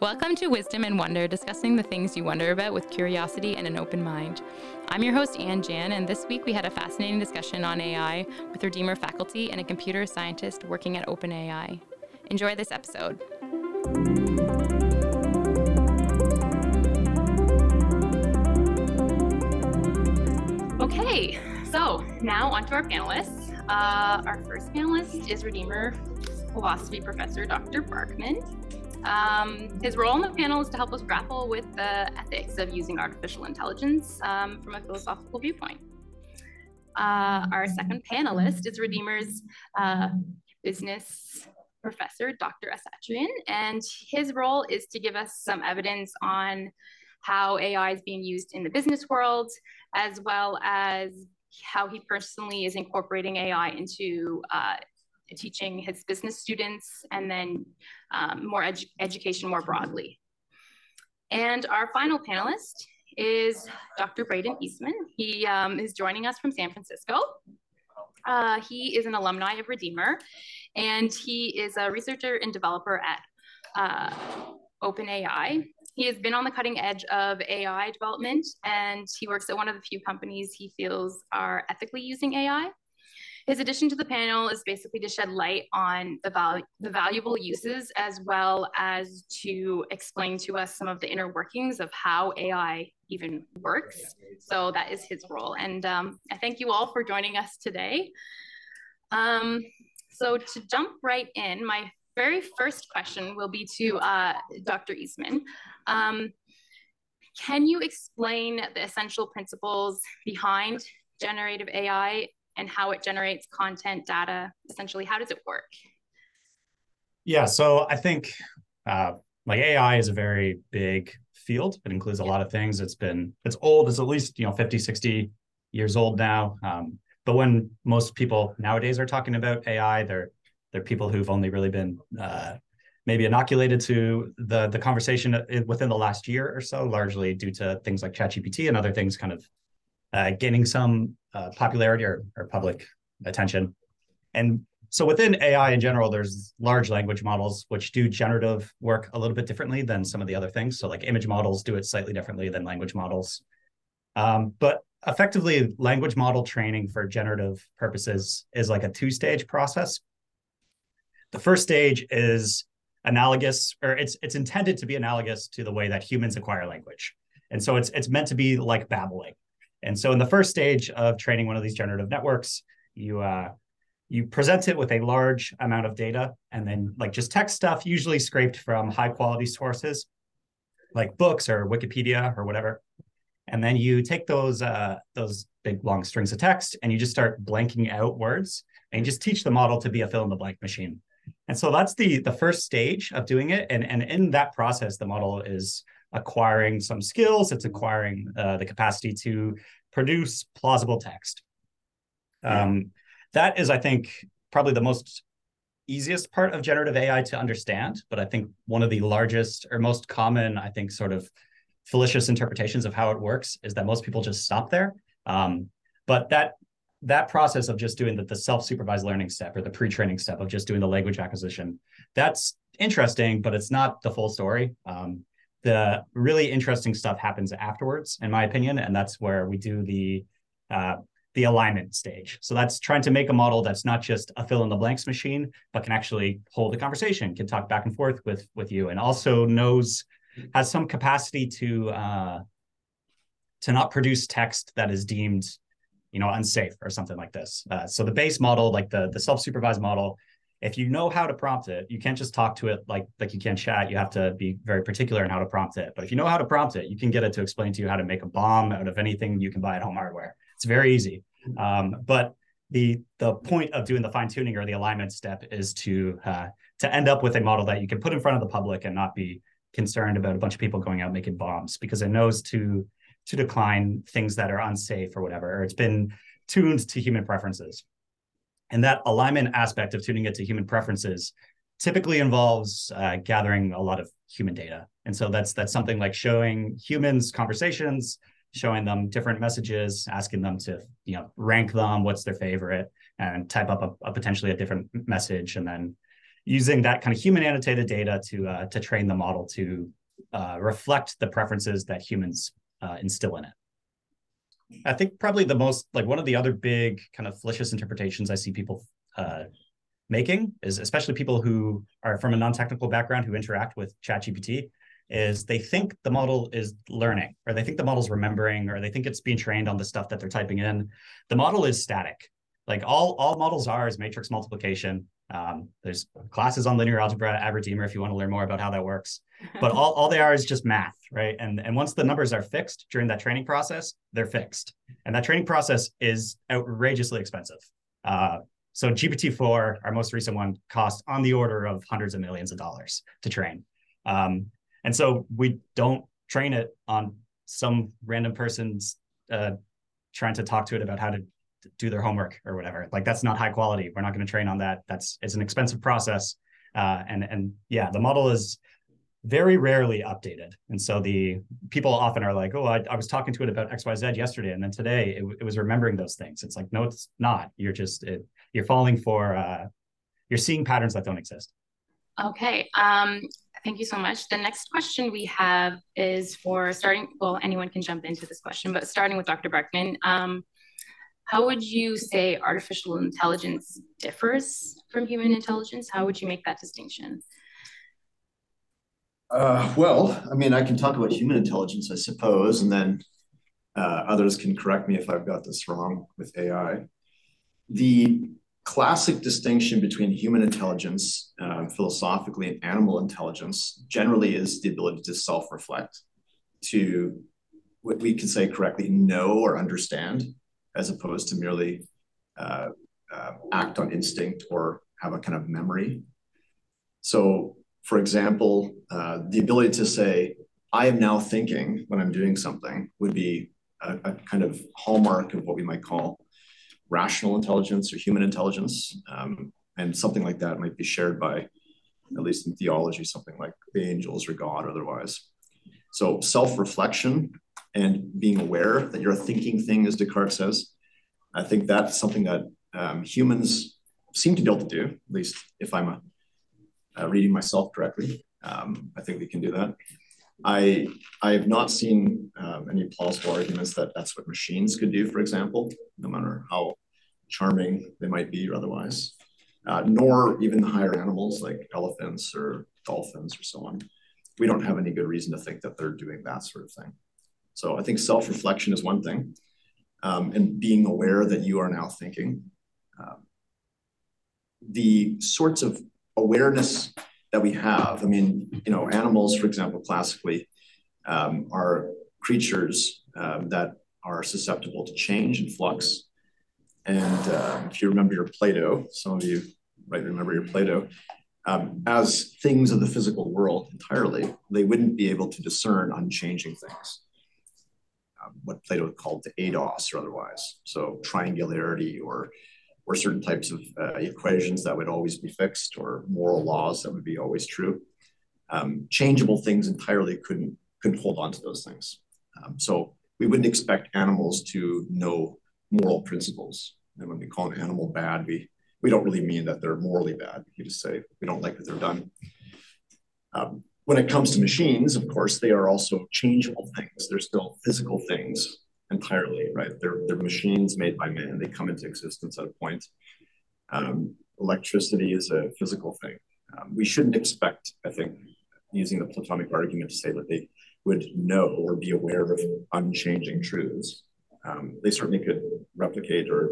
Welcome to Wisdom and Wonder, discussing the things you wonder about with curiosity and an open mind. I'm your host, Anne Jan, and this week we had a fascinating discussion on AI with Redeemer faculty and a computer scientist working at OpenAI. Enjoy this episode. Okay, so now on to our panelists. Uh, our first panelist is Redeemer philosophy professor Dr. Barkman. Um, his role on the panel is to help us grapple with the ethics of using artificial intelligence um, from a philosophical viewpoint. Uh, our second panelist is Redeemer's uh, business professor, Dr. Asatryan, and his role is to give us some evidence on how AI is being used in the business world, as well as how he personally is incorporating AI into uh, teaching his business students and then um, more edu education more broadly. And our final panelist is Dr. Brydon Eastman. He um, is joining us from San Francisco. Uh, he is an alumni of Redeemer, and he is a researcher and developer at uh, OpenAI. He has been on the cutting edge of AI development, and he works at one of the few companies he feels are ethically using AI. His addition to the panel is basically to shed light on the, val the valuable uses as well as to explain to us some of the inner workings of how AI even works. So that is his role. And um, I thank you all for joining us today. Um, so to jump right in, my very first question will be to uh, Dr. Eastman. Um, can you explain the essential principles behind generative AI and how it generates content data essentially how does it work? Yeah so i think uh, like ai is a very big field. It includes a lot of things. It's been it's old. It's at least you know 50 60 years old now. Um, but when most people nowadays are talking about ai they're they're people who've only really been uh, maybe inoculated to the the conversation within the last year or so largely due to things like ChatGPT and other things kind of uh, gaining some uh, popularity or, or public attention. And so within AI in general, there's large language models which do generative work a little bit differently than some of the other things. So like image models do it slightly differently than language models. Um, but effectively, language model training for generative purposes is like a two-stage process. The first stage is analogous, or it's it's intended to be analogous to the way that humans acquire language. And so it's it's meant to be like babbling. And so in the first stage of training one of these generative networks, you uh, you present it with a large amount of data and then like just text stuff, usually scraped from high quality sources like books or Wikipedia or whatever. And then you take those uh, those big long strings of text and you just start blanking out words and you just teach the model to be a fill in the blank machine. And so that's the the first stage of doing it. And, and in that process, the model is acquiring some skills. It's acquiring uh, the capacity to produce plausible text. Um, that is, I think, probably the most easiest part of generative AI to understand, but I think one of the largest or most common, I think, sort of fallacious interpretations of how it works is that most people just stop there. Um, but that that process of just doing the, the self-supervised learning step or the pre-training step of just doing the language acquisition, that's interesting, but it's not the full story. Um, the really interesting stuff happens afterwards, in my opinion, and that's where we do the uh, the alignment stage. So that's trying to make a model that's not just a fill in the blanks machine, but can actually hold a conversation, can talk back and forth with with you, and also knows has some capacity to uh, to not produce text that is deemed you know unsafe or something like this. Uh, so the base model, like the the self supervised model, if you know how to prompt it, you can't just talk to it like like you can chat. You have to be very particular in how to prompt it. But if you know how to prompt it, you can get it to explain to you how to make a bomb out of anything you can buy at home hardware. It's very easy. Um, but the the point of doing the fine tuning or the alignment step is to uh, to end up with a model that you can put in front of the public and not be concerned about a bunch of people going out making bombs because it knows to to decline things that are unsafe or whatever. Or it's been tuned to human preferences. And that alignment aspect of tuning it to human preferences typically involves uh, gathering a lot of human data. And so that's that's something like showing humans conversations, showing them different messages, asking them to you know rank them, what's their favorite, and type up a, a potentially a different message, and then using that kind of human annotated data to uh, to train the model to uh, reflect the preferences that humans uh, instill in it. I think probably the most like one of the other big kind of fallacious interpretations I see people uh, making is especially people who are from a non-technical background who interact with ChatGPT is they think the model is learning or they think the model's remembering or they think it's being trained on the stuff that they're typing in. The model is static. Like all all models are is matrix multiplication. Um, there's classes on linear algebra at Redeemer if you want to learn more about how that works. But all, all they are is just math, right? And, and once the numbers are fixed during that training process, they're fixed. And that training process is outrageously expensive. Uh, so GPT-4, our most recent one, cost on the order of hundreds of millions of dollars to train. Um, and so we don't train it on some random person's uh, trying to talk to it about how to do their homework or whatever. Like that's not high quality. We're not going to train on that. That's it's an expensive process. Uh, and and yeah, the model is very rarely updated. And so the people often are like, oh, I, I was talking to it about XYZ yesterday. And then today it, it, was remembering those things. It's like, no, it's not. You're just, it, you're falling for, uh, you're seeing patterns that don't exist. Okay. Um, thank you so much. The next question we have is for starting, well, anyone can jump into this question, but starting with Dr. Barkman. Um, how would you say artificial intelligence differs from human intelligence? How would you make that distinction? Uh, well, I mean, I can talk about human intelligence, I suppose, and then uh, others can correct me if I've got this wrong with AI. The classic distinction between human intelligence, um, philosophically, and animal intelligence generally is the ability to self reflect, to what we can say correctly know or understand as opposed to merely uh, uh, act on instinct or have a kind of memory. So, for example, uh, the ability to say, I am now thinking when I'm doing something would be a, a, kind of hallmark of what we might call rational intelligence or human intelligence. Um, and something like that might be shared by, at least in theology, something like the angels or God otherwise. So self reflection and being aware that you're a thinking thing, as Descartes says. I think that's something that um, humans seem to be able to do, at least if I'm a, uh, reading myself correctly. Um, I think we can do that. I I have not seen um, any plausible arguments that that's what machines could do, for example, no matter how charming they might be or otherwise, uh, nor even the higher animals like elephants or dolphins or so on. We don't have any good reason to think that they're doing that sort of thing. So I think self-reflection is one thing, um, and being aware that you are now thinking. Um, the sorts of awareness that we have, I mean, you know, animals, for example, classically, um, are creatures um, that are susceptible to change and flux. And uh, if you remember your Plato, some of you might remember your Plato, um, as things of the physical world entirely, they wouldn't be able to discern unchanging things what Plato called the eidos or otherwise. So triangularity or or certain types of uh, equations that would always be fixed or moral laws that would be always true. Um, changeable things entirely couldn't couldn't hold on to those things. Um, so we wouldn't expect animals to know moral principles. And when we call an animal bad, we we don't really mean that they're morally bad. We just say we don't like what they're done. Um, when it comes to machines, of course, they are also changeable things. They're still physical things entirely, right? They're, they're machines made by man. They come into existence at a point. Um, electricity is a physical thing. Um, we shouldn't expect, I think, using the Platonic argument to say that they would know or be aware of unchanging truths. Um, they certainly could replicate or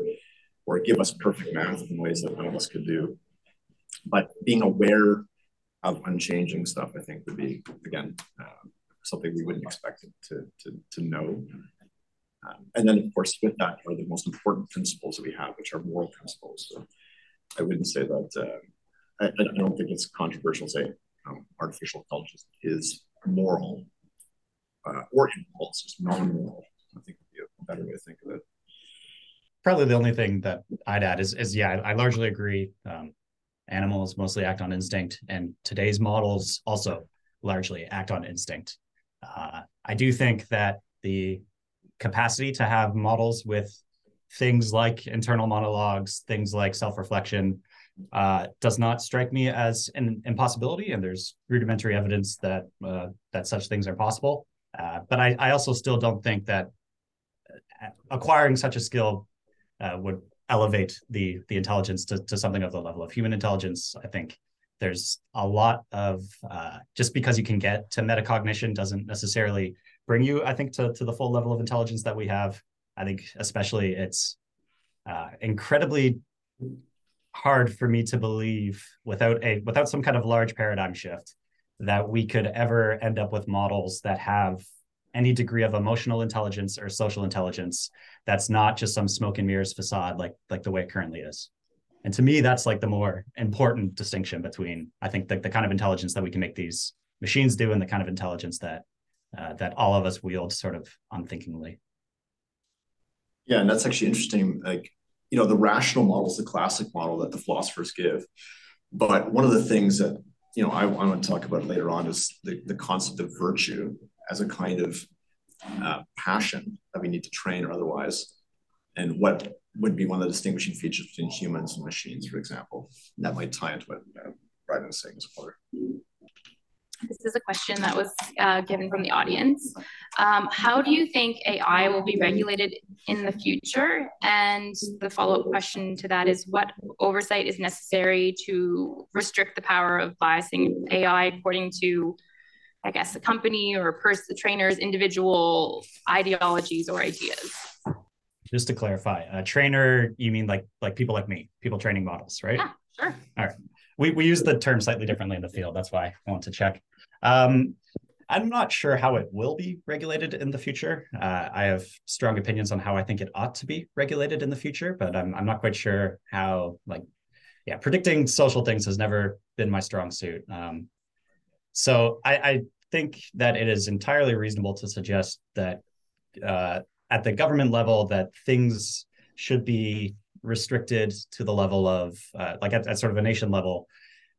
or give us perfect math in ways that none of us could do. But being aware of unchanging stuff, I think would be again uh, something we wouldn't expect to to to know. Um, and then, of course, with that are the most important principles that we have, which are moral principles. So I wouldn't say that. Uh, I, I, don't think it's controversial to say um, artificial intelligence is moral uh, or immoral. It's just non-moral. I think would be a better way to think of it. Probably the only thing that I'd add is, is yeah, I largely agree. Um, animals mostly act on instinct, and today's models also largely act on instinct. Uh, I do think that the capacity to have models with things like internal monologues, things like self reflection, uh, does not strike me as an impossibility, and there's rudimentary evidence that uh, that such things are possible. Uh, but I, I also still don't think that uh, acquiring such a skill uh, would elevate the the intelligence to, to something of the level of human intelligence. I think there's a lot of uh, just because you can get to metacognition doesn't necessarily bring you, I think, to, to the full level of intelligence that we have. I think especially it's uh, incredibly hard for me to believe without a without some kind of large paradigm shift that we could ever end up with models that have any degree of emotional intelligence or social intelligence that's not just some smoke and mirrors facade like like the way it currently is. And to me that's like the more important distinction between i think the, the kind of intelligence that we can make these machines do and the kind of intelligence that uh, that all of us wield sort of unthinkingly. Yeah and that's actually interesting like you know the rational model is the classic model that the philosophers give. But one of the things that you know I, I want to talk about later on is the, the concept of virtue as a kind of uh, passion that we need to train or otherwise and what would be one of the distinguishing features between humans and machines for example and that might tie into what uh, Brydon is saying as well this is a question that was uh, given from the audience. Um, how do you think AI will be regulated in the future? And the follow up question to that is what oversight is necessary to restrict the power of biasing AI according to, I guess, the company or a person, the trainer's individual ideologies or ideas? Just to clarify, a trainer, you mean like like people like me, people training models, right? Yeah, sure. All right we, we use the term slightly differently in the field. That's why I want to check. Um, I'm not sure how it will be regulated in the future. Uh, I have strong opinions on how I think it ought to be regulated in the future, but I'm, I'm not quite sure how, like, yeah, predicting social things has never been my strong suit. Um, so I, I think that it is entirely reasonable to suggest that uh, at the government level that things should be restricted to the level of uh, like at, at, sort of a nation level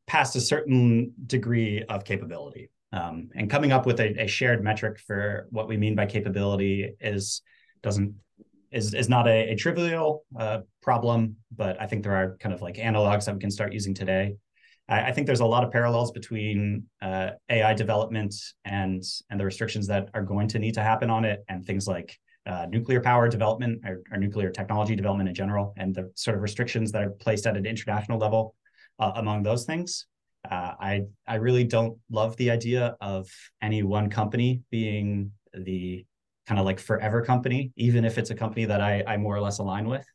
past a certain degree of capability. Um, and coming up with a, a, shared metric for what we mean by capability is doesn't is is not a, a trivial uh, problem but i think there are kind of like analogs that we can start using today i, I think there's a lot of parallels between uh, ai development and and the restrictions that are going to need to happen on it and things like uh, nuclear power development or, or, nuclear technology development in general, and the sort of restrictions that are placed at an international level uh, among those things. Uh, I I really don't love the idea of any one company being the kind of like forever company, even if it's a company that I I more or less align with.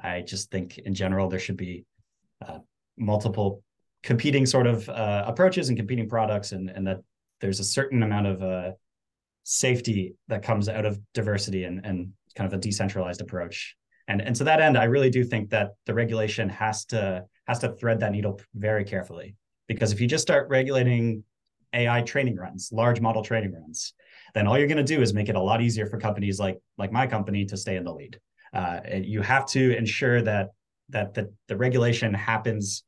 I just think in general there should be uh, multiple competing sort of uh, approaches and competing products, and and that there's a certain amount of uh, safety that comes out of diversity and, and kind of a decentralized approach. And, and to that end, I really do think that the regulation has to has to thread that needle very carefully. Because if you just start regulating AI training runs, large model training runs, then all you're going to do is make it a lot easier for companies like like my company to stay in the lead. Uh, you have to ensure that that the, the regulation happens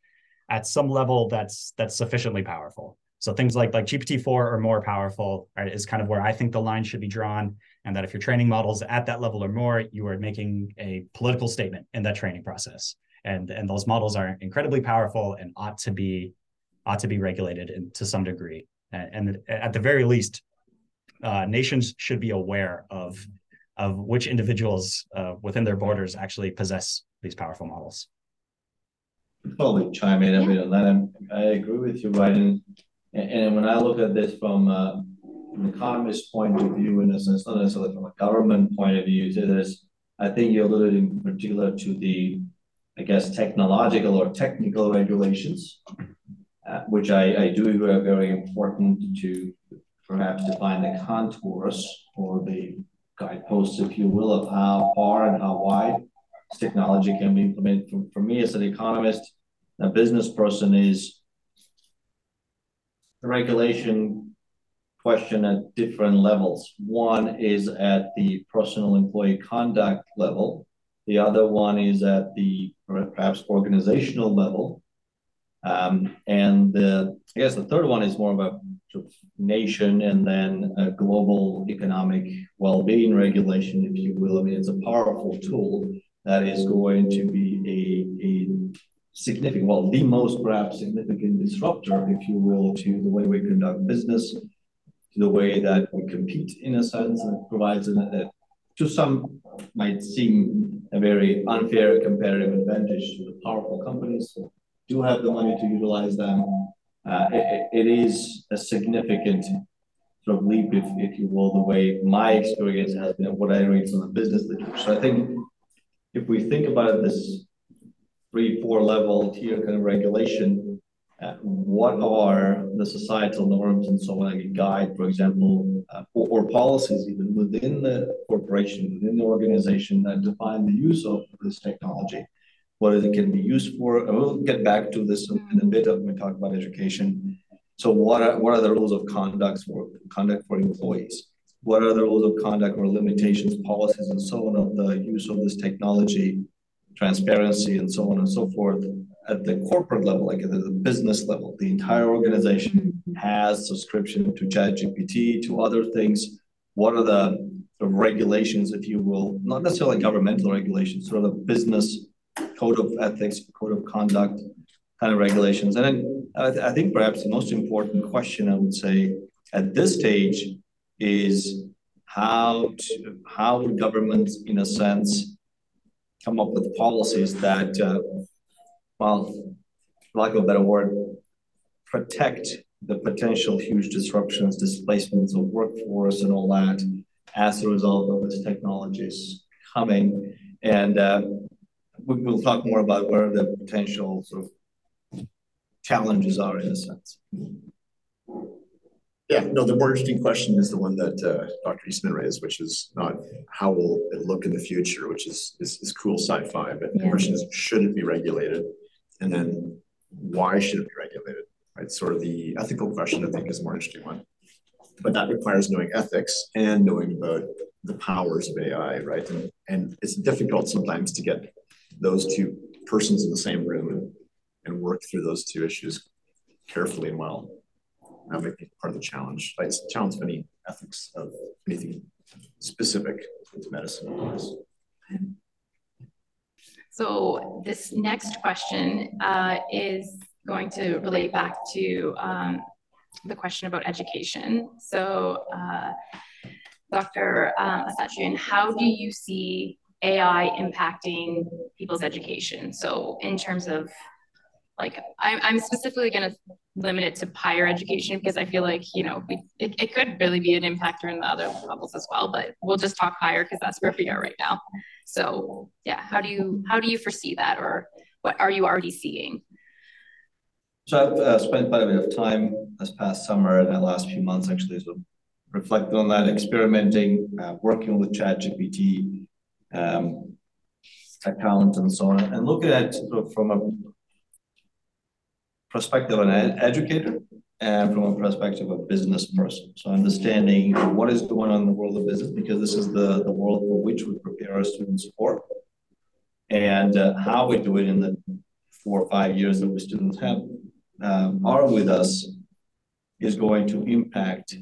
at some level that's that's sufficiently powerful. So things like like GPT-4 or more powerful right, is kind of where I think the line should be drawn. And that if you're training models at that level or more, you are making a political statement in that training process. And, and those models are incredibly powerful and ought to be ought to be regulated in, to some degree. And, and at the very least, uh, nations should be aware of of which individuals uh, within their borders actually possess these powerful models. Totally chime in a bit on that. I agree with you, Brydon. And, and when I look at this from uh, an economist point of view, in a sense, not necessarily from a government point of view, to this, I think you alluded in particular to the, I guess, technological or technical regulations, uh, which I, I do agree are very important to perhaps define the contours or the guideposts, if you will, of how far and how wide technology can be implemented. For, for me as an economist, a business person is the regulation question at different levels. One is at the personal employee conduct level. The other one is at the perhaps organizational level. Um, and the, I guess the third one is more of a sort of nation and then a global economic well-being regulation, if you will. I mean, it's a powerful tool that is going to be a, a significant, well, the most perhaps significant disruptor, if you will, to the way we conduct business, to the way that we compete in a sense, and provides a, to some might seem a very unfair competitive advantage to the powerful companies who do have the money to utilize them. Uh, it, it is a significant sort of leap, if, if you will, the way my experience has been, what I read from the business literature. So I think if we think about this three, four level tier kind of regulation, uh, what are the societal norms and so on, like a guide, for example, uh, or, or, policies even within the corporation, within the organization that define the use of this technology, what it can be used for. And we'll get back to this in a bit when we talk about education. So what are, what are the rules of conduct for conduct for employees? What are the rules of conduct or limitations, policies, and so on of the use of this technology transparency and so on and so forth at the corporate level, like at the business level, the entire organization mm-hmm. has subscription to ChatGPT, to other things. What are the sort of regulations, if you will, not necessarily governmental regulations, sort of the business code of ethics, code of conduct kind of regulations. And then I, th- I think perhaps the most important question I would say at this stage is how to, how governments, in a sense, come up with policies that, uh, well, lack of a better word, protect the potential huge disruptions, displacements of workforce, and all that as a result of this technologies coming. And uh, we, will talk more about where the potential sort of challenges are in a sense. Yeah, no, the more interesting question is the one that uh, Dr. Eastman raised, which is not how will it look in the future, which is is, is cool sci-fi, but yeah. the question is should it be regulated, and then why should it be regulated? Right, sort of the ethical question I think is a more interesting one, but that requires knowing ethics and knowing about the powers of AI, right? And and it's difficult sometimes to get those two persons in the same room and, and work through those two issues carefully and well. That might be part of the challenge. It's challenge of any ethics of anything specific to medicine. So this next question uh, is going to relate back to um, the question about education. So, uh, Dr. Um, how do you see AI impacting people's education? So, in terms of like I'm, I'm specifically going to limit it to higher education because I feel like you know we, it, it could really be an impactor in the other levels as well. But we'll just talk higher because that's where we are right now. So yeah, how do you how do you foresee that, or what are you already seeing? So I've uh, spent quite a bit of time this past summer and the last few months actually, so reflecting on that, experimenting, uh, working with ChatGPT um, account and so on, and looking at sort of from a perspective of an educator and from a perspective of a business person. So understanding what is going on in the world of business, because this is the, the world for which we prepare our students for, and uh, how we do it in the four or five years that we students have um, are with us is going to impact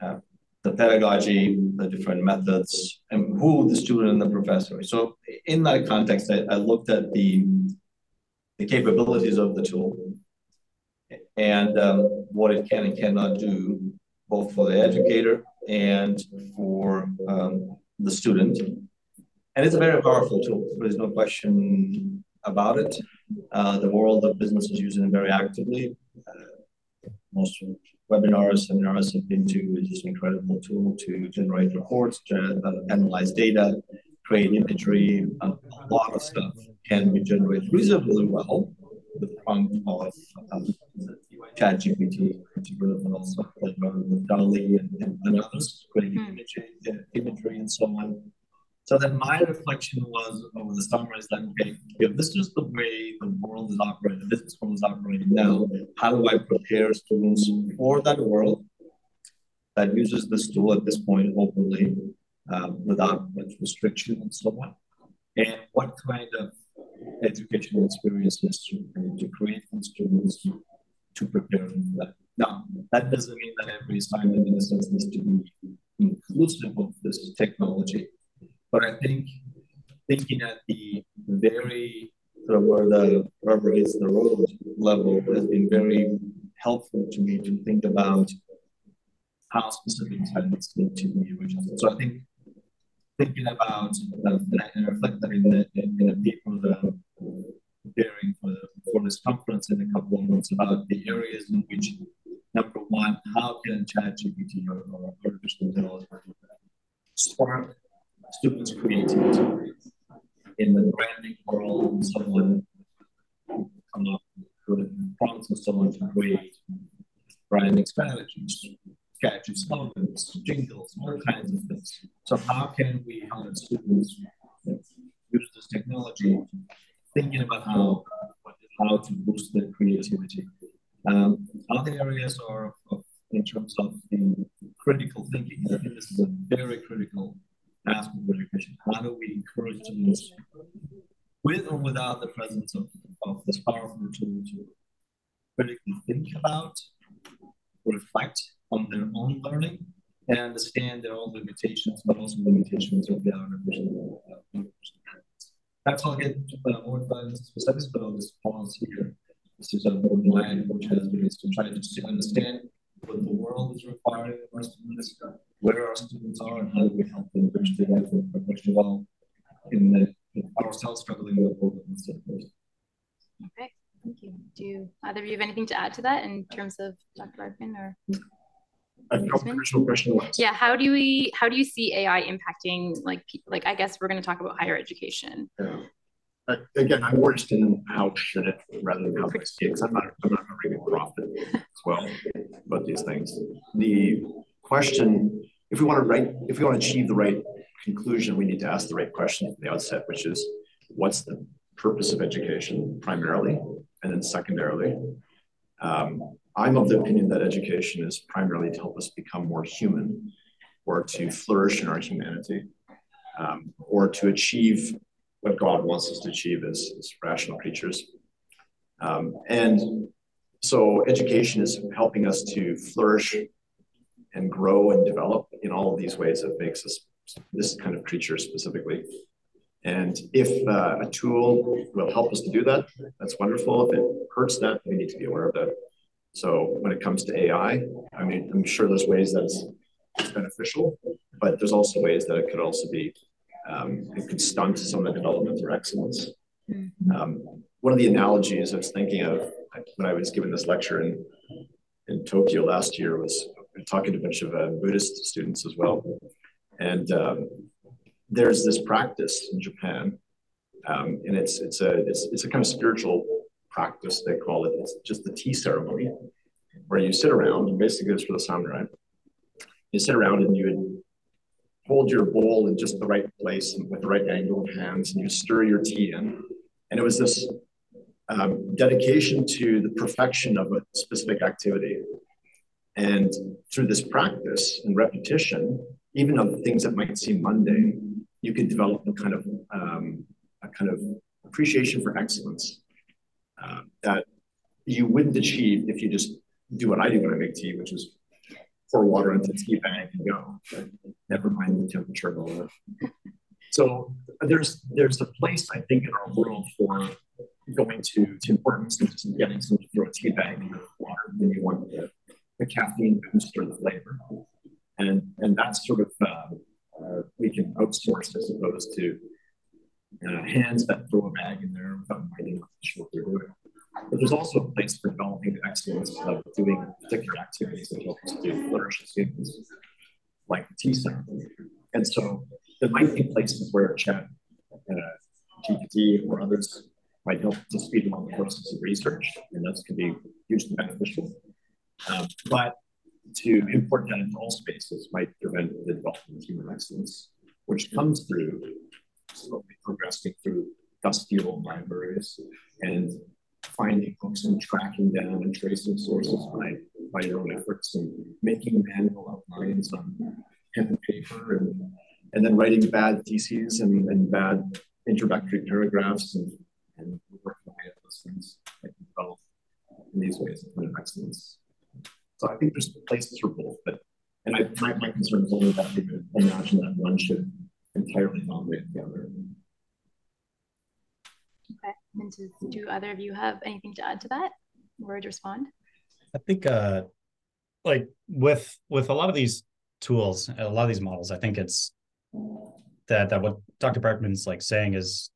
uh, the pedagogy, the different methods, and who the student and the professor. So in that context, I, I looked at the the capabilities of the tool and um, what it can and cannot do, both for the educator and for um, the student. And it's a very powerful tool. There's no question about it. Uh, the world of business is using it very actively. Uh, most webinars, seminars I've been to is this incredible tool to generate reports, to analyze data, create imagery, a lot of stuff can be generated reasonably well with the prompt of um, ChatGPT, but also like, with DALL-E and, and, and others, creating mm. imagery, uh, imagery and so on. So then my reflection was over the summer is that, okay, if this is the way the world is operating, the business world is operating now, how do I prepare students for that world that uses this tool at this point openly um, without much restriction and so on? And what kind of educational experiences to, to create for students to prepare for that. Now, that doesn't mean that every assignment in a sense needs to be inclusive of this technology, but I think thinking at the very sort of where the rubber hits the road level has been very helpful to me to think about how specific tenants need to be adjusted. So I think thinking about uh, and reflect that in the in the people that are preparing for, for this conference in a couple of months about the areas in which number one, how can ChatGPT or, or artificial intelligence spark students' creativity in the branding world, someone come up with prompts and someone to create branding strategies, catchy slogans, jingles, all kinds of things. So how can we help students use this technology, thinking about how how to boost their creativity? Um, other areas are in terms of the critical thinking. I think this is a very critical aspect of education. How do we encourage students, with or without the presence of, of this powerful tool, to critically think about, reflect on their own learning, and understand their own limitations, but also limitations of the artificial uh, That's all I get uh, more into specifics, but I'll just pause here. This is a more my approach has been to try to just understand what the world is requiring of our students, where our students are, and how do we help them bridge the gap professional well in the ourselves struggling with both of them. Okay, thank you. Do either of you have anything to add to that in terms of Dr. Barkman or? Original question was. Yeah, how do we how do you see AI impacting like like I guess we're going to talk about higher education. Yeah. Uh, again, I'm more interested in how should it rather than how it. I'm not I'm not good prophet as well about these things. The question, if we want to write, if we want to achieve the right conclusion, we need to ask the right question from the outset, which is, what's the purpose of education primarily, and then secondarily, um, I'm of the opinion that education is primarily to help us become more human or to flourish in our humanity um, or to achieve what God wants us to achieve as, as rational creatures. Um, and so education is helping us to flourish and grow and develop in all of these ways that makes us this kind of creature specifically. And if uh, a tool will help us to do that, that's wonderful. If it hurts that, we need to be aware of that. So when it comes to AI, I mean, I'm sure there's ways that it's, it's beneficial, but there's also ways that it could also be, um, it could stunt some of the development or excellence. Mm-hmm. Um, one of the analogies I was thinking of when I was giving this lecture in, in Tokyo last year was talking to a bunch of uh, Buddhist students as well. And um, there's this practice in Japan, um, and it's it's a it's, it's a kind of spiritual practice, they call it. It's just the tea ceremony, where you sit around, and basically it's for the samurai. You sit around and you hold your bowl in just the right place and with the right angle of hands, and you stir your tea in. And it was this um, dedication to the perfection of a specific activity. And through this practice and repetition, even of things that might seem mundane, you could develop a kind of um, a kind of appreciation for excellence that you wouldn't achieve if you just do what I do when I make tea, which is pour water into a tea bag and go. Never mind the temperature all that. So there's there's a place I think in our world for going to Tim Hortons and just getting some to throw a tea bag in water, and you want the, the caffeine boost or the flavor, and and that's sort of uh, uh, we can outsource as opposed to hands that throw a bag in there without minding what they're doing. But there's also a place for developing the excellence of doing particular activities that help us to flourish humans, like the T center. And so there might be places where chat, uh, GPT, or others might help to speed along the process of research, and that can be hugely beneficial. Um, but to import that into all spaces might prevent the development of human excellence, which comes through slowly progressing through dusty old libraries and finding books and tracking down and tracing sources by, by your own efforts and making manual outlines on pen and paper and, and then writing bad theses and, and bad introductory paragraphs and, and working away at those things like develop in these ways of excellence. So I think there's places for both, but and I my, my concern is only that we imagine that one should entirely dominate the other. Okay. And does, do either of you have anything to add to that or to respond? I think uh like with with a lot of these tools, a lot of these models, I think it's that that what Dr. Barkman's like saying is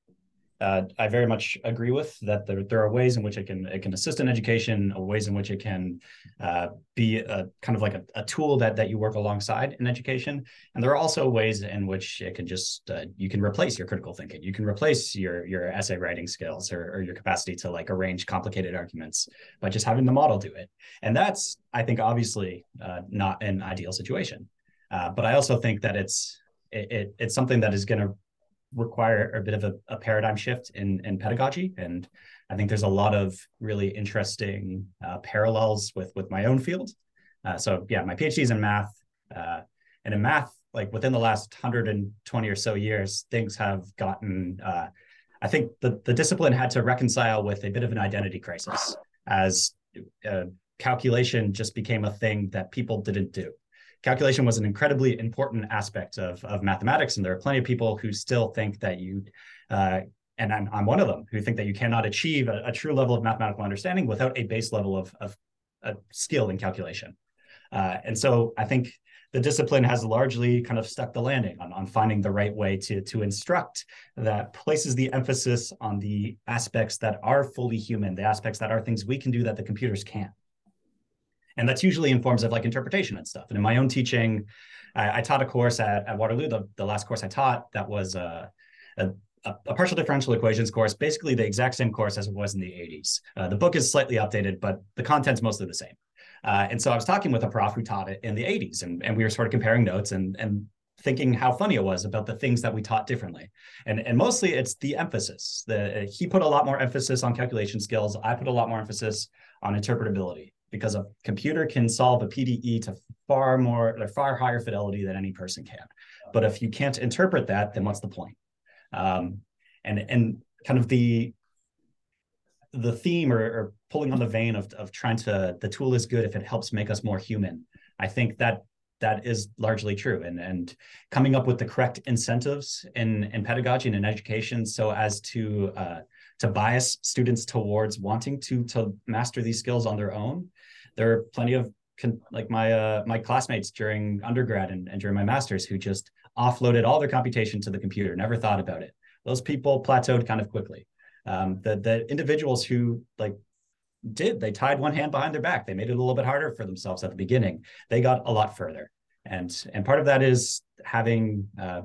uh, I very much agree with that. There, there are ways in which it can it can assist in education, ways in which it can uh, be a kind of like a, a, tool that that you work alongside in education, and there are also ways in which it can just uh, you can replace your critical thinking, you can replace your your essay writing skills or, or your capacity to like arrange complicated arguments by just having the model do it, and that's I think obviously uh, not an ideal situation, uh, but I also think that it's it, it it's something that is going to require a bit of a, a, paradigm shift in, in pedagogy. And I think there's a lot of really interesting uh, parallels with, with my own field. Uh, so yeah, my PhD is in math. Uh, and in math, like within the last 120 or so years, things have gotten, uh, I think the, the discipline had to reconcile with a bit of an identity crisis as uh, calculation just became a thing that people didn't do calculation was an incredibly important aspect of, of mathematics. And there are plenty of people who still think that you, uh, and I'm, I'm one of them, who think that you cannot achieve a, a true level of mathematical understanding without a base level of, of, skill in calculation. Uh, and so I think the discipline has largely kind of stuck the landing on, on finding the right way to, to instruct that places the emphasis on the aspects that are fully human, the aspects that are things we can do that the computers can't. And that's usually in forms of like interpretation and stuff. And in my own teaching, I, I taught a course at, at Waterloo, the, the last course I taught that was a, a, a, partial differential equations course, basically the exact same course as it was in the 80s. Uh, the book is slightly updated, but the content's mostly the same. Uh, and so I was talking with a prof who taught it in the 80s, and, and we were sort of comparing notes and, and thinking how funny it was about the things that we taught differently. And, and mostly it's the emphasis. The, he put a lot more emphasis on calculation skills. I put a lot more emphasis on interpretability because a computer can solve a PDE to far more, or far higher fidelity than any person can. But if you can't interpret that, then what's the point? Um, and and kind of the the theme or, or, pulling on the vein of, of trying to the tool is good if it helps make us more human. I think that that is largely true and and coming up with the correct incentives in in pedagogy and in education so as to uh, to bias students towards wanting to to master these skills on their own there are plenty of like my uh, my classmates during undergrad and, and during my master's who just offloaded all their computation to the computer, never thought about it. Those people plateaued kind of quickly. Um, the the individuals who like did they tied one hand behind their back. They made it a little bit harder for themselves at the beginning. They got a lot further, and and part of that is having uh,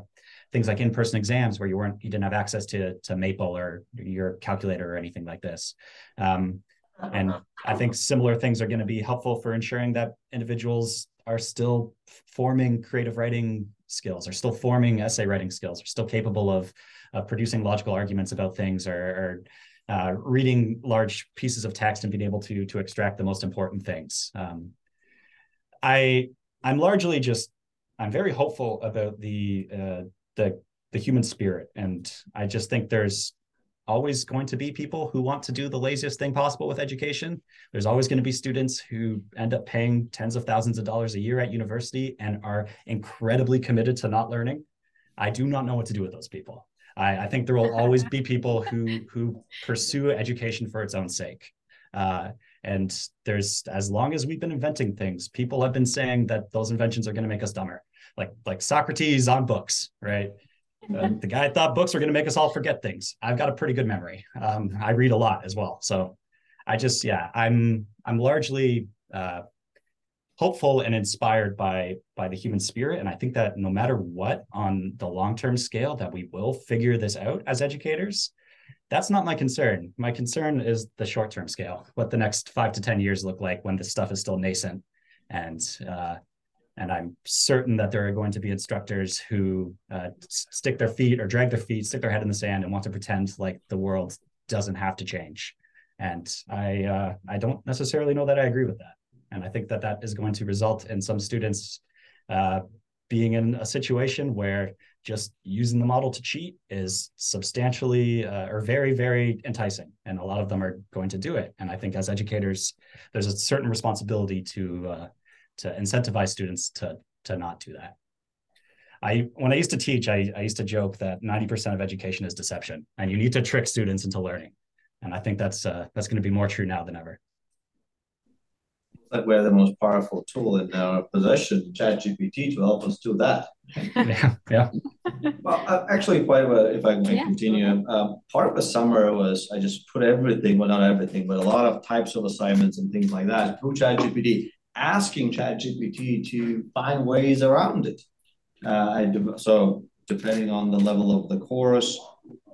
things like in-person exams where you weren't you didn't have access to to Maple or your calculator or anything like this. Um, and I think similar things are going to be helpful for ensuring that individuals are still forming creative writing skills, are still forming essay writing skills, are still capable of uh, producing logical arguments about things, or, or uh, reading large pieces of text and being able to to extract the most important things. Um, I I'm largely just I'm very hopeful about the uh, the the human spirit, and I just think there's always going to be people who want to do the laziest thing possible with education. There's always going to be students who end up paying tens of thousands of dollars a year at university and are incredibly committed to not learning. I do not know what to do with those people. I, I think there will always be people who who pursue education for its own sake. Uh, and there's as long as we've been inventing things, people have been saying that those inventions are going to make us dumber. Like like Socrates on books, right? Uh, the guy thought books were going to make us all forget things. I've got a pretty good memory. Um, I read a lot as well, so I just yeah, I'm I'm largely uh, hopeful and inspired by by the human spirit, and I think that no matter what on the long term scale, that we will figure this out as educators. That's not my concern. My concern is the short term scale. What the next five to ten years look like when this stuff is still nascent, and uh, and I'm certain that there are going to be instructors who uh, stick their feet or drag their feet, stick their head in the sand, and want to pretend like the world doesn't have to change. And I uh, I don't necessarily know that I agree with that. And I think that that is going to result in some students uh, being in a situation where just using the model to cheat is substantially uh, or very very enticing and a lot of them are going to do it and i think as educators there's a certain responsibility to uh, to incentivize students to to not do that. I when I used to teach, I, I used to joke that 90% of education is deception, and you need to trick students into learning. And I think that's uh, that's going to be more true now than ever. Like we have the most powerful tool in our possession, ChatGPT, to help us do that. yeah, yeah. Well, uh, actually, if I, if I may yeah. continue, um, part of the summer was I just put everything, well, not everything, but a lot of types of assignments and things like that through ChatGPT, asking ChatGPT to find ways around it. Uh, so depending on the level of the course,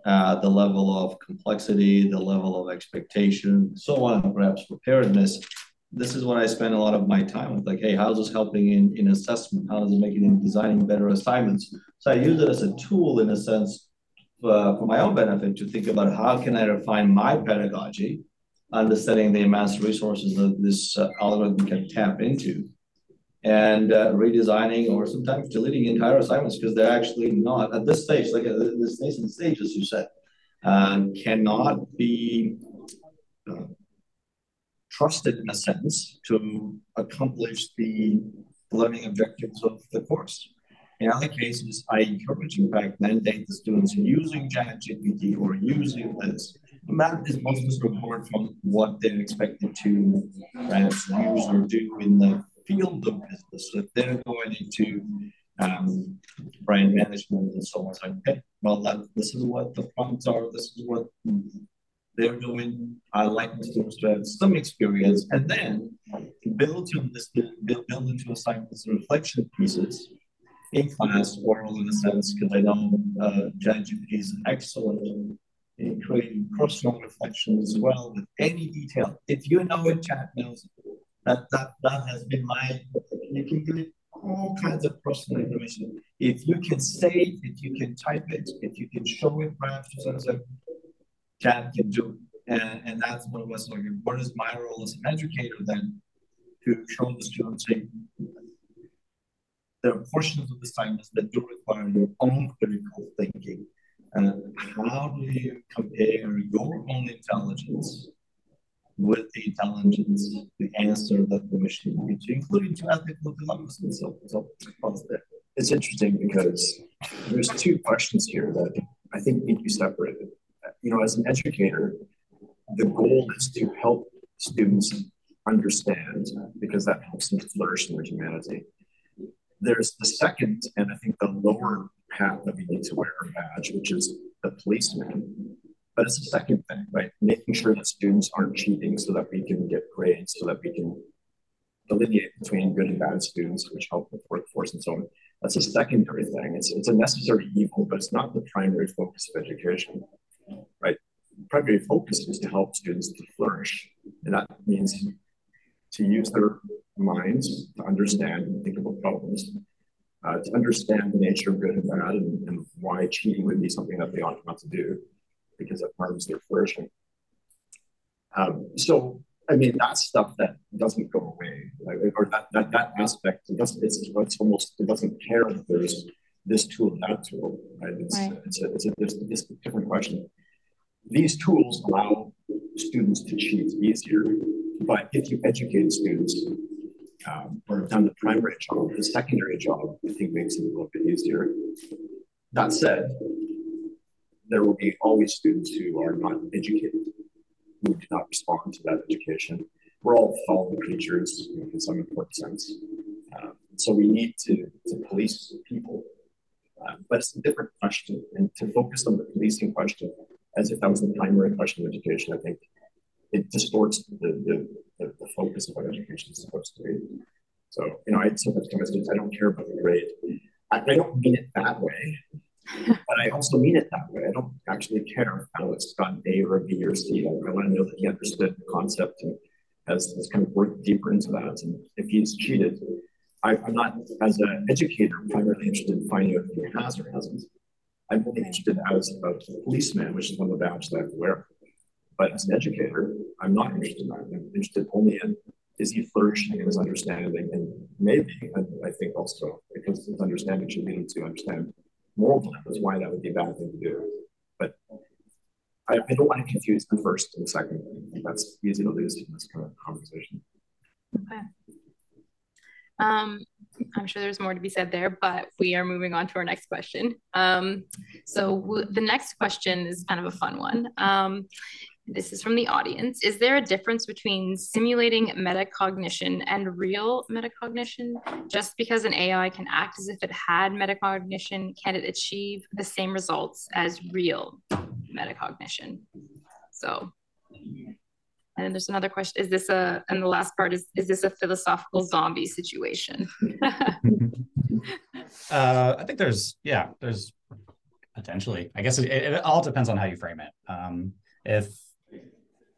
uh, the level of complexity, the level of expectation, so on, perhaps preparedness. This is what I spend a lot of my time with. Like, hey, how's this helping in, in assessment? How is it making in designing better assignments? So I use it as a tool in a sense uh, for my own benefit to think about how can I refine my pedagogy, understanding the immense resources that this uh, algorithm can tap into, and uh, redesigning or sometimes deleting entire assignments because they're actually not at this stage, like at this nascent stage, as you said, uh, cannot be uh, trusted in a sense to accomplish the learning objectives of the course. In other cases, I encourage, in fact, mandate the students using ChatGPT or using this. Math is most report from what they're expected to perhaps use or do in the field of business. So if they're going into um, brand management and so on, like, okay, well, that, this is what the prompts are, this is what they're doing. I like students to have some experience and then build to this, build, build into assignments and reflection pieces in class, oral in a sense, because I know uh, is excellent in creating personal reflections as well with any detail. If you know it, chat knows it. That, that, that has been my, you can give it all kinds of personal information. If you can say it, if you can type it, if you can show it, perhaps to a chat can do And, and that's what it was like. What is my role as an educator then to show the students, hey, there are portions of the assignments that do require your own critical thinking. And how do you compare your own intelligence with the intelligence, the answer that the machine gives you, including to ethical dilemmas and. So it's interesting because there's two questions here that I think need to be separated. You know, as an educator, the goal is to help students understand because that helps them flourish in their humanity. There's the second, and I think the lower hat that we need to wear a badge, which is the policeman but it's the second thing, right? Making sure that students aren't cheating so that we can get grades, so that we can delineate between good and bad students, which help with workforce and so on. That's a secondary thing. It's, it's a necessary evil, but it's not the primary focus of education, right? Primary focus is to help students to flourish. And that means to use their minds to understand and think about problems, uh, to understand the nature of good and bad and, and why cheating would be something that they ought not to do because it harms their flourishing. Um, so, I mean, that's stuff that doesn't go away, or that, that, that aspect, it doesn't, it's, it's almost, it doesn't care if there's this tool and that tool, right? It's, right. it's, a, it's, a, it's, a, it's a different question. These tools allow students to cheat easier, but if you educate students um, or have done the primary job, the secondary job, I think makes it a little bit easier. That said, there will be always students who are not educated, who do not respond to that education. We're all fallen creatures in some important sense. Um, so we need to, to police people. Uh, but it's a different question. And to focus on the policing question as if that was the primary question of education, I think it distorts the, the, the, the focus of what education is supposed to be. So, you know, I sometimes tell my students, I don't care about the grade. I, I don't mean it that way but I also mean it that way. I don't actually care how it's got A or a B or C. I, want to know that he understood the concept and has, has kind of worked deeper into that. And if he's cheated, I, am not, as an educator, primarily interested in finding out if he has or hasn't. I'm only interested as a policeman, which is one of the badges that I wear. But as an educator, I'm not interested in that. I'm interested only in is he flourishing in his understanding? And maybe, I think also, because his understanding should lead to understand moral dilemmas why that would be a bad thing to do. But I, I don't want to confuse the first and the second. That's easy to lose in this kind of conversation. Okay. Um, I'm sure there's more to be said there, but we are moving on to our next question. Um, so the next question is kind of a fun one. Um, this is from the audience. Is there a difference between simulating metacognition and real metacognition? Just because an AI can act as if it had metacognition, can it achieve the same results as real metacognition? So, and then there's another question. Is this a, and the last part is, is this a philosophical zombie situation? uh, I think there's, yeah, there's potentially. I guess it, it, all depends on how you frame it. Um, if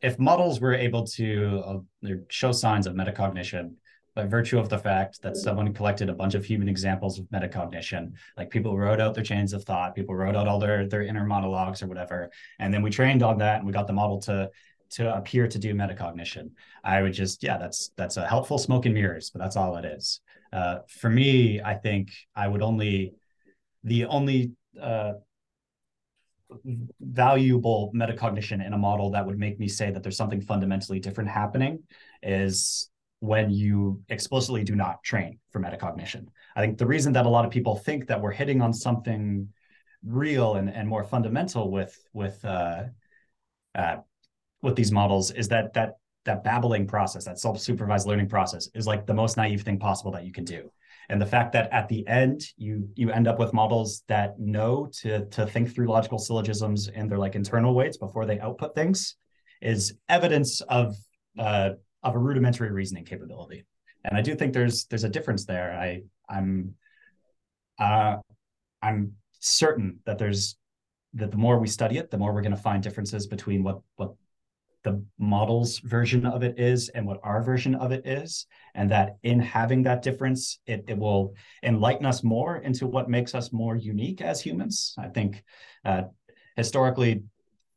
if models were able to uh, show signs of metacognition by virtue of the fact that someone collected a bunch of human examples of metacognition, like people wrote out their chains of thought, people wrote out all their their inner monologues or whatever, and then we trained on that and we got the model to to appear to do metacognition. I would just yeah, that's that's a helpful smoke and mirrors, but that's all it is. Uh, for me, I think I would only the only uh, valuable metacognition in a model that would make me say that there's something fundamentally different happening is when you explicitly do not train for metacognition. I think the reason that a lot of people think that we're hitting on something real and, and more fundamental with with uh, uh, with these models is that that that babbling process, that self-supervised learning process, is like the most naive thing possible that you can do and the fact that at the end you you end up with models that know to to think through logical syllogisms in their like internal weights before they output things is evidence of uh, of a rudimentary reasoning capability. And i do think there's there's a difference there. I i'm uh i'm certain that there's that the more we study it the more we're going to find differences between what what the model's version of it is and what our version of it is and that in having that difference it, it will enlighten us more into what makes us more unique as humans. I think uh, historically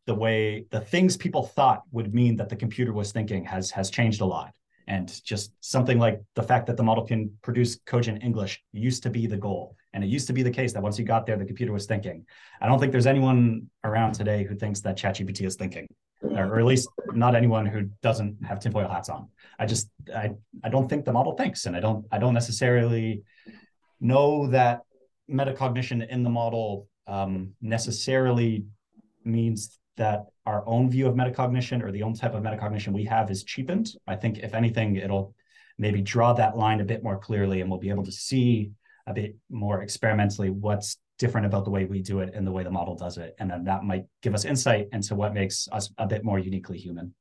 the way the things people thought would mean that the computer was thinking has has changed a lot. And just something like the fact that the model can produce cogent english used to be the goal. And it used to be the case that once you got there the computer was thinking. I don't think there's anyone around today who thinks that chatgpt is thinking or at least not anyone who doesn't have tinfoil hats on. I just I I don't think the model thinks, and I don't I don't necessarily know that metacognition in the model um, necessarily means that our own view of metacognition or the own type of metacognition we have is cheapened. I think if anything, it'll maybe draw that line a bit more clearly, and we'll be able to see a bit more experimentally what's different about the way we do it and the way the model does it. And then that might give us insight into what makes us a bit more uniquely human.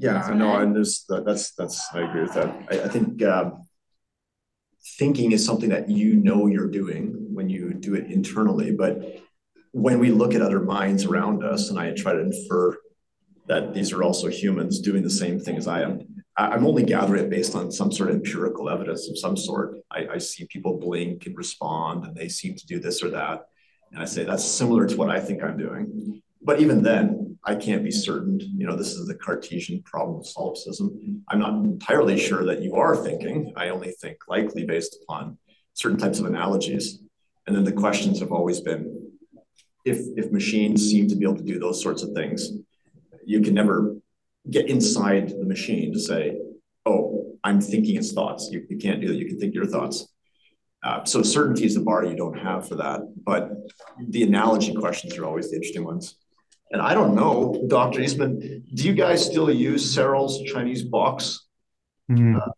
Yeah, I know, and there's that's that's I agree with that. I, I think um, thinking is something that you know you're doing when you do it internally, but when we look at other minds around us, and I try to infer that these are also humans doing the same thing as I am, I'm only gathering it based on some sort of empirical evidence of some sort. I, I, see people blink and respond, and they seem to do this or that. And I say that's similar to what I think I'm doing. But even then, I can't be certain. You know, this is the Cartesian problem of solipsism. I'm not entirely sure that you are thinking. I only think likely based upon certain types of analogies. And then the questions have always been if if machines seem to be able to do those sorts of things, you can never get inside the machine to say, oh, I'm thinking its thoughts. You, you can't do that. You can think your thoughts. Uh, so certainty is the bar you don't have for that. But the analogy questions are always the interesting ones. And I don't know, Dr. Eastman, do you guys still use Searle's Chinese box? Mm. Uh,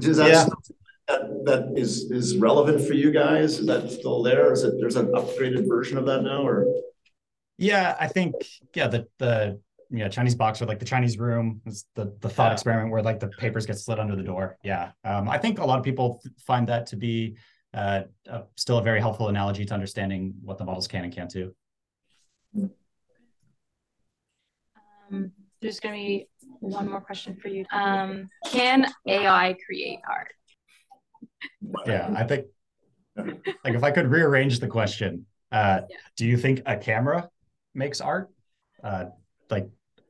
is that, yeah. that that is is relevant for you guys? Is that still there? Is it there's an upgraded version of that now or? Yeah, I think yeah the the you know Chinese box or like the Chinese room is the the thought yeah. experiment where like the papers get slid under the door. Yeah, um, I think a lot of people find that to be uh, uh, still a very helpful analogy to understanding what the models can and can't do. Um, there's going to be one more question for you. Um, can AI create art? Yeah, I think like if I could rearrange the question, uh, yeah. do you think a camera makes art? Uh, like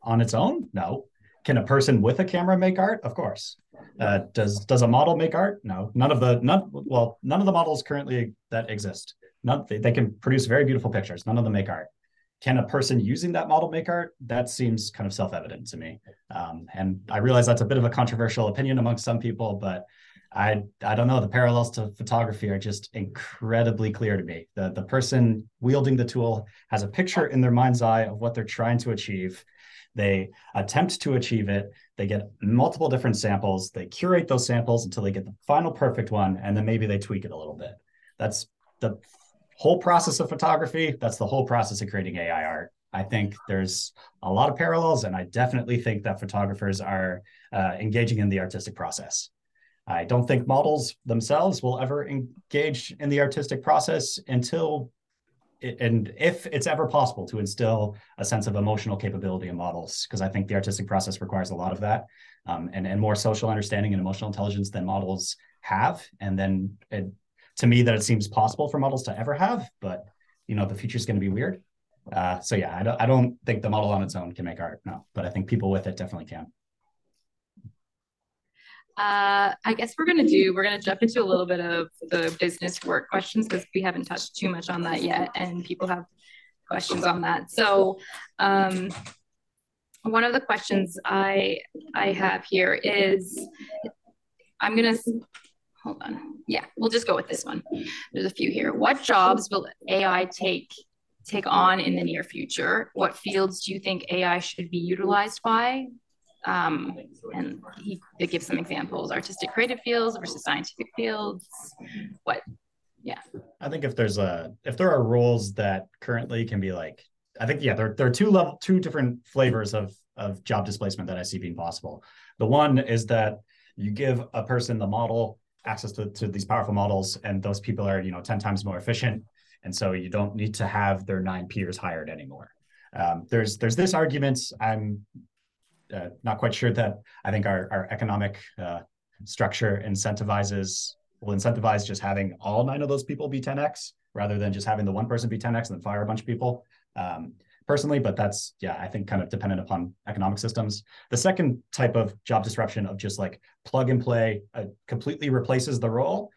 on its own? No. Can a person with a camera make art? Of course. Uh, does does a model make art? No. None of the none well none of the models currently that exist. None they, they can produce very beautiful pictures. None of them make art. Can a person using that model make art? That seems kind of self evident to me. Um, and I realize that's a bit of a controversial opinion among some people, but I I don't know. The parallels to photography are just incredibly clear to me. The the person wielding the tool has a picture in their mind's eye of what they're trying to achieve. They attempt to achieve it. They get multiple different samples. They curate those samples until they get the final perfect one, and then maybe they tweak it a little bit. That's the whole process of photography. That's the whole process of creating AI art. I think there's a lot of parallels, and I definitely think that photographers are uh, engaging in the artistic process. I don't think models themselves will ever engage in the artistic process until, and if it's ever possible to instill a sense of emotional capability in models, because I think the artistic process requires a lot of that, um, and and more social understanding and emotional intelligence than models have, and then it, to me that it seems possible for models to ever have, but you know the future is going to be weird. Uh, so yeah, I don't I don't think the model on its own can make art, no, but I think people with it definitely can. Uh, I guess we're gonna do, we're gonna jump into a little bit of the business work questions because we haven't touched too much on that yet and people have questions on that. So um, one of the questions I I have here is, I'm gonna, hold on. Yeah, we'll just go with this one. There's a few here. What jobs will AI take take on in the near future? What fields do you think AI should be utilized by? Um, and he gives some examples, artistic creative fields versus scientific fields. What, yeah. I think if there's a, if there are roles that currently can be like, I think, yeah, there, there are two level, two different flavors of, of job displacement that I see being possible. The one is that you give a person the model access to, to these powerful models and those people are, you know, 10 times more efficient. And so you don't need to have their nine peers hired anymore. Um, there's there's this argument. I'm uh, not quite sure that I think our, our economic uh, structure incentivizes will incentivize just having all nine of those people be 10x rather than just having the one person be 10x and then fire a bunch of people. Um, personally, but that's yeah, I think kind of dependent upon economic systems. The second type of job disruption of just like plug and play uh, completely replaces the role.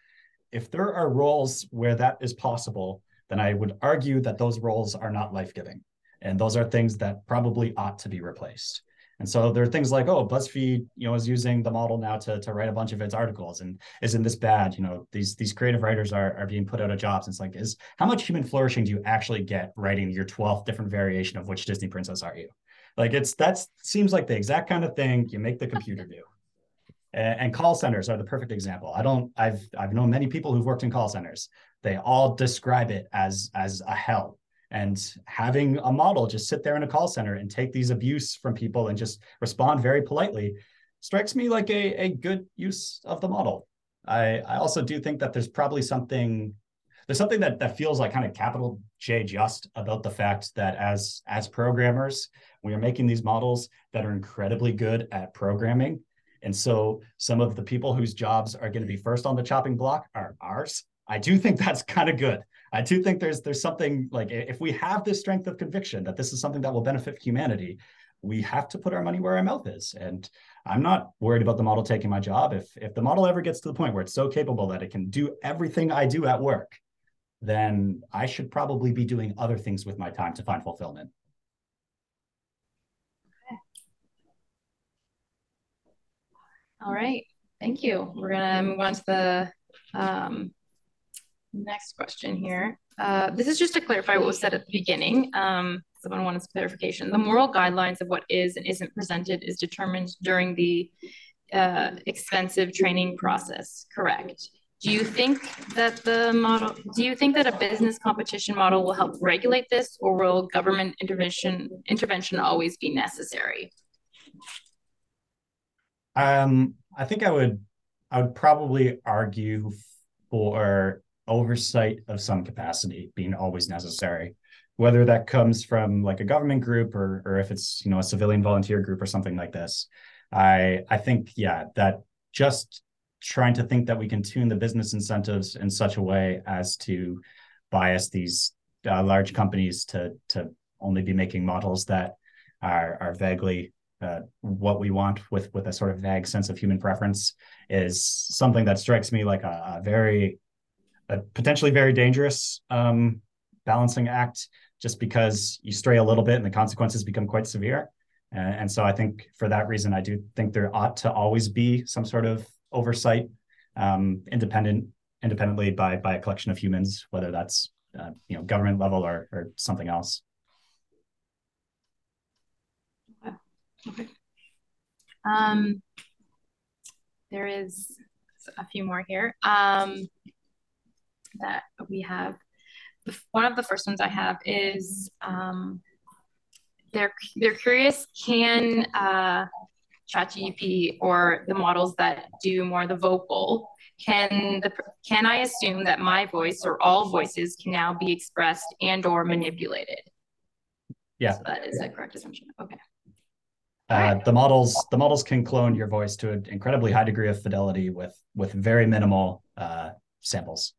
If there are roles where that is possible, then I would argue that those roles are not life giving, and those are things that probably ought to be replaced. And so there are things like, oh, BuzzFeed, you know, is using the model now to, to write a bunch of its articles. And isn't this bad? You know, these these creative writers are, are being put out of jobs. It's like, is how much human flourishing do you actually get writing your 12th different variation of which Disney princess are you? Like it's that seems like the exact kind of thing you make the computer do. And, and call centers are the perfect example. I don't, I've I've known many people who've worked in call centers. They all describe it as as a hell and having a model just sit there in a call center and take these abuse from people and just respond very politely strikes me like a, a good use of the model. I, I also do think that there's probably something there's something that that feels like kind of capital J just about the fact that as as programmers we are making these models that are incredibly good at programming and so some of the people whose jobs are going to be first on the chopping block are ours. I do think that's kind of good. I do think there's there's something like if we have this strength of conviction that this is something that will benefit humanity, we have to put our money where our mouth is. And I'm not worried about the model taking my job. If if the model ever gets to the point where it's so capable that it can do everything I do at work, then I should probably be doing other things with my time to find fulfillment. All right, thank you. We're gonna move on to the um, Next question here. Uh, this is just to clarify what was said at the beginning. Um, someone wanted clarification. The moral guidelines of what is and isn't presented is determined during the uh, expensive training process, correct? Do you think that the model, do you think that a business competition model will help regulate this or will government intervention intervention always be necessary? Um, I think I would I would probably argue for oversight of some capacity being always necessary whether that comes from like a government group or or if it's you know a civilian volunteer group or something like this. I i think yeah that just trying to think that we can tune the business incentives in such a way as to bias these uh, large companies to to only be making models that are are vaguely uh, what we want with with a sort of vague sense of human preference is something that strikes me like a, a very a potentially very dangerous um, balancing act just because you stray a little bit and the consequences become quite severe. And, and, so I think for that reason, I do think there ought to always be some sort of oversight um, independent independently by by a collection of humans, whether that's uh, you know government level or or something else. Okay. Um, there is a few more here um, that we have. One of the first ones I have is um, they're they're curious can uh, ChatGPT or the models that do more the vocal can the can I assume that my voice or all voices can now be expressed and or manipulated? Yeah, so that is a correct assumption. Okay. Uh, the models the models can clone your voice to an incredibly high degree of fidelity with with very minimal uh, samples.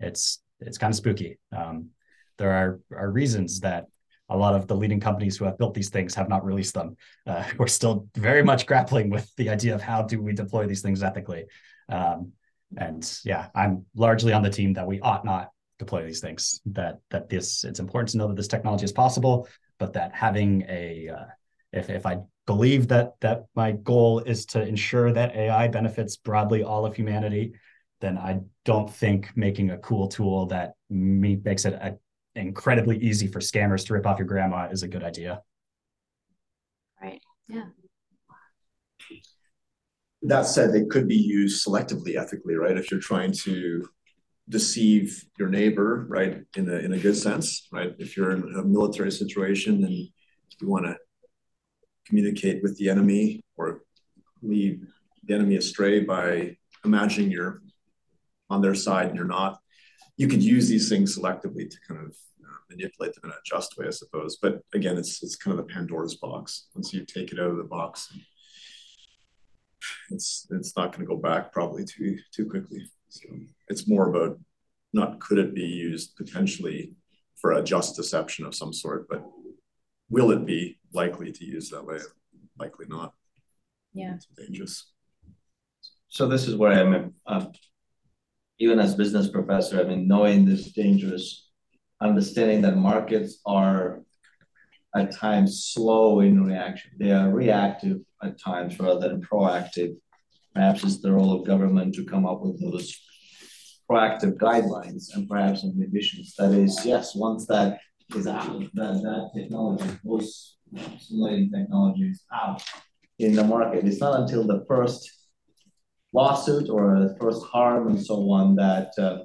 It's it's kind of spooky. Um, there are are reasons that a lot of the leading companies who have built these things have not released them. Uh, we're still very much grappling with the idea of how do we deploy these things ethically. Um, and yeah, I'm largely on the team that we ought not deploy these things. That that this it's important to know that this technology is possible, but that having a uh, if if I believe that that my goal is to ensure that AI benefits broadly all of humanity, then I don't think making a cool tool that me, makes it a, incredibly easy for scammers to rip off your grandma is a good idea. Right. Yeah. That said, they could be used selectively ethically, right? If you're trying to deceive your neighbor, right, in a in a good sense, right? If you're in a military situation and you want to communicate with the enemy or lead the enemy astray by imagining you're on their side and you're not. You could use these things selectively to kind of uh, manipulate them in a just way, I suppose. But again, it's it's kind of the Pandora's box. Once you take it out of the box, it's it's not going to go back probably too too quickly. So it's more about not could it be used potentially for a just deception of some sort, but will it be likely to use that way? Likely not. Yeah. It's dangerous. So this is where I'm, uh, even as business professor, I mean, knowing this dangerous, understanding that markets are at times slow in reaction. They are reactive at times rather than proactive. Perhaps it's the role of government to come up with those proactive guidelines and perhaps some ambitions. That is, yes, once that is out, that, that technology, those simulating technologies out in the market. It's not until the first lawsuit or a first harm and so on that uh,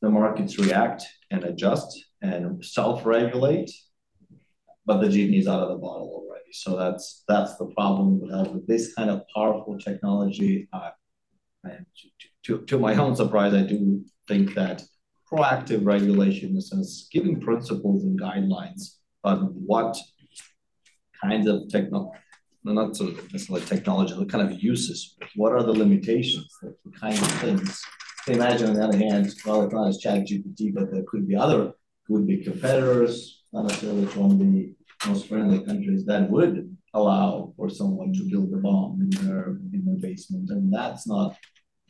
the markets react and adjust and self-regulate, but the genie is out of the bottle already. So that's that's the problem with this kind of powerful technology. Uh, and to, to, to my own surprise, I do think that proactive regulation in the sense giving principles and guidelines on what kinds of technology, not so necessarily technology, the kind of uses, what are the limitations, the kind of things. Imagine on the other hand, well, it's not as chat GPT, but there could be other, could be competitors, not necessarily from the most friendly countries that would allow for someone to build a bomb in their in their basement. And that's not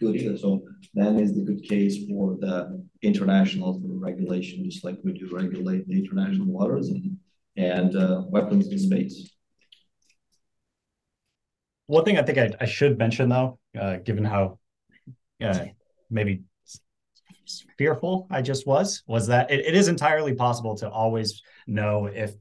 good either. So then is the good case for the international regulation, just like we do regulate the international waters and and uh, weapons in space. One thing I think I, I should mention, though, uh, given how uh, maybe fearful I just was, was that it, it is entirely possible to always know if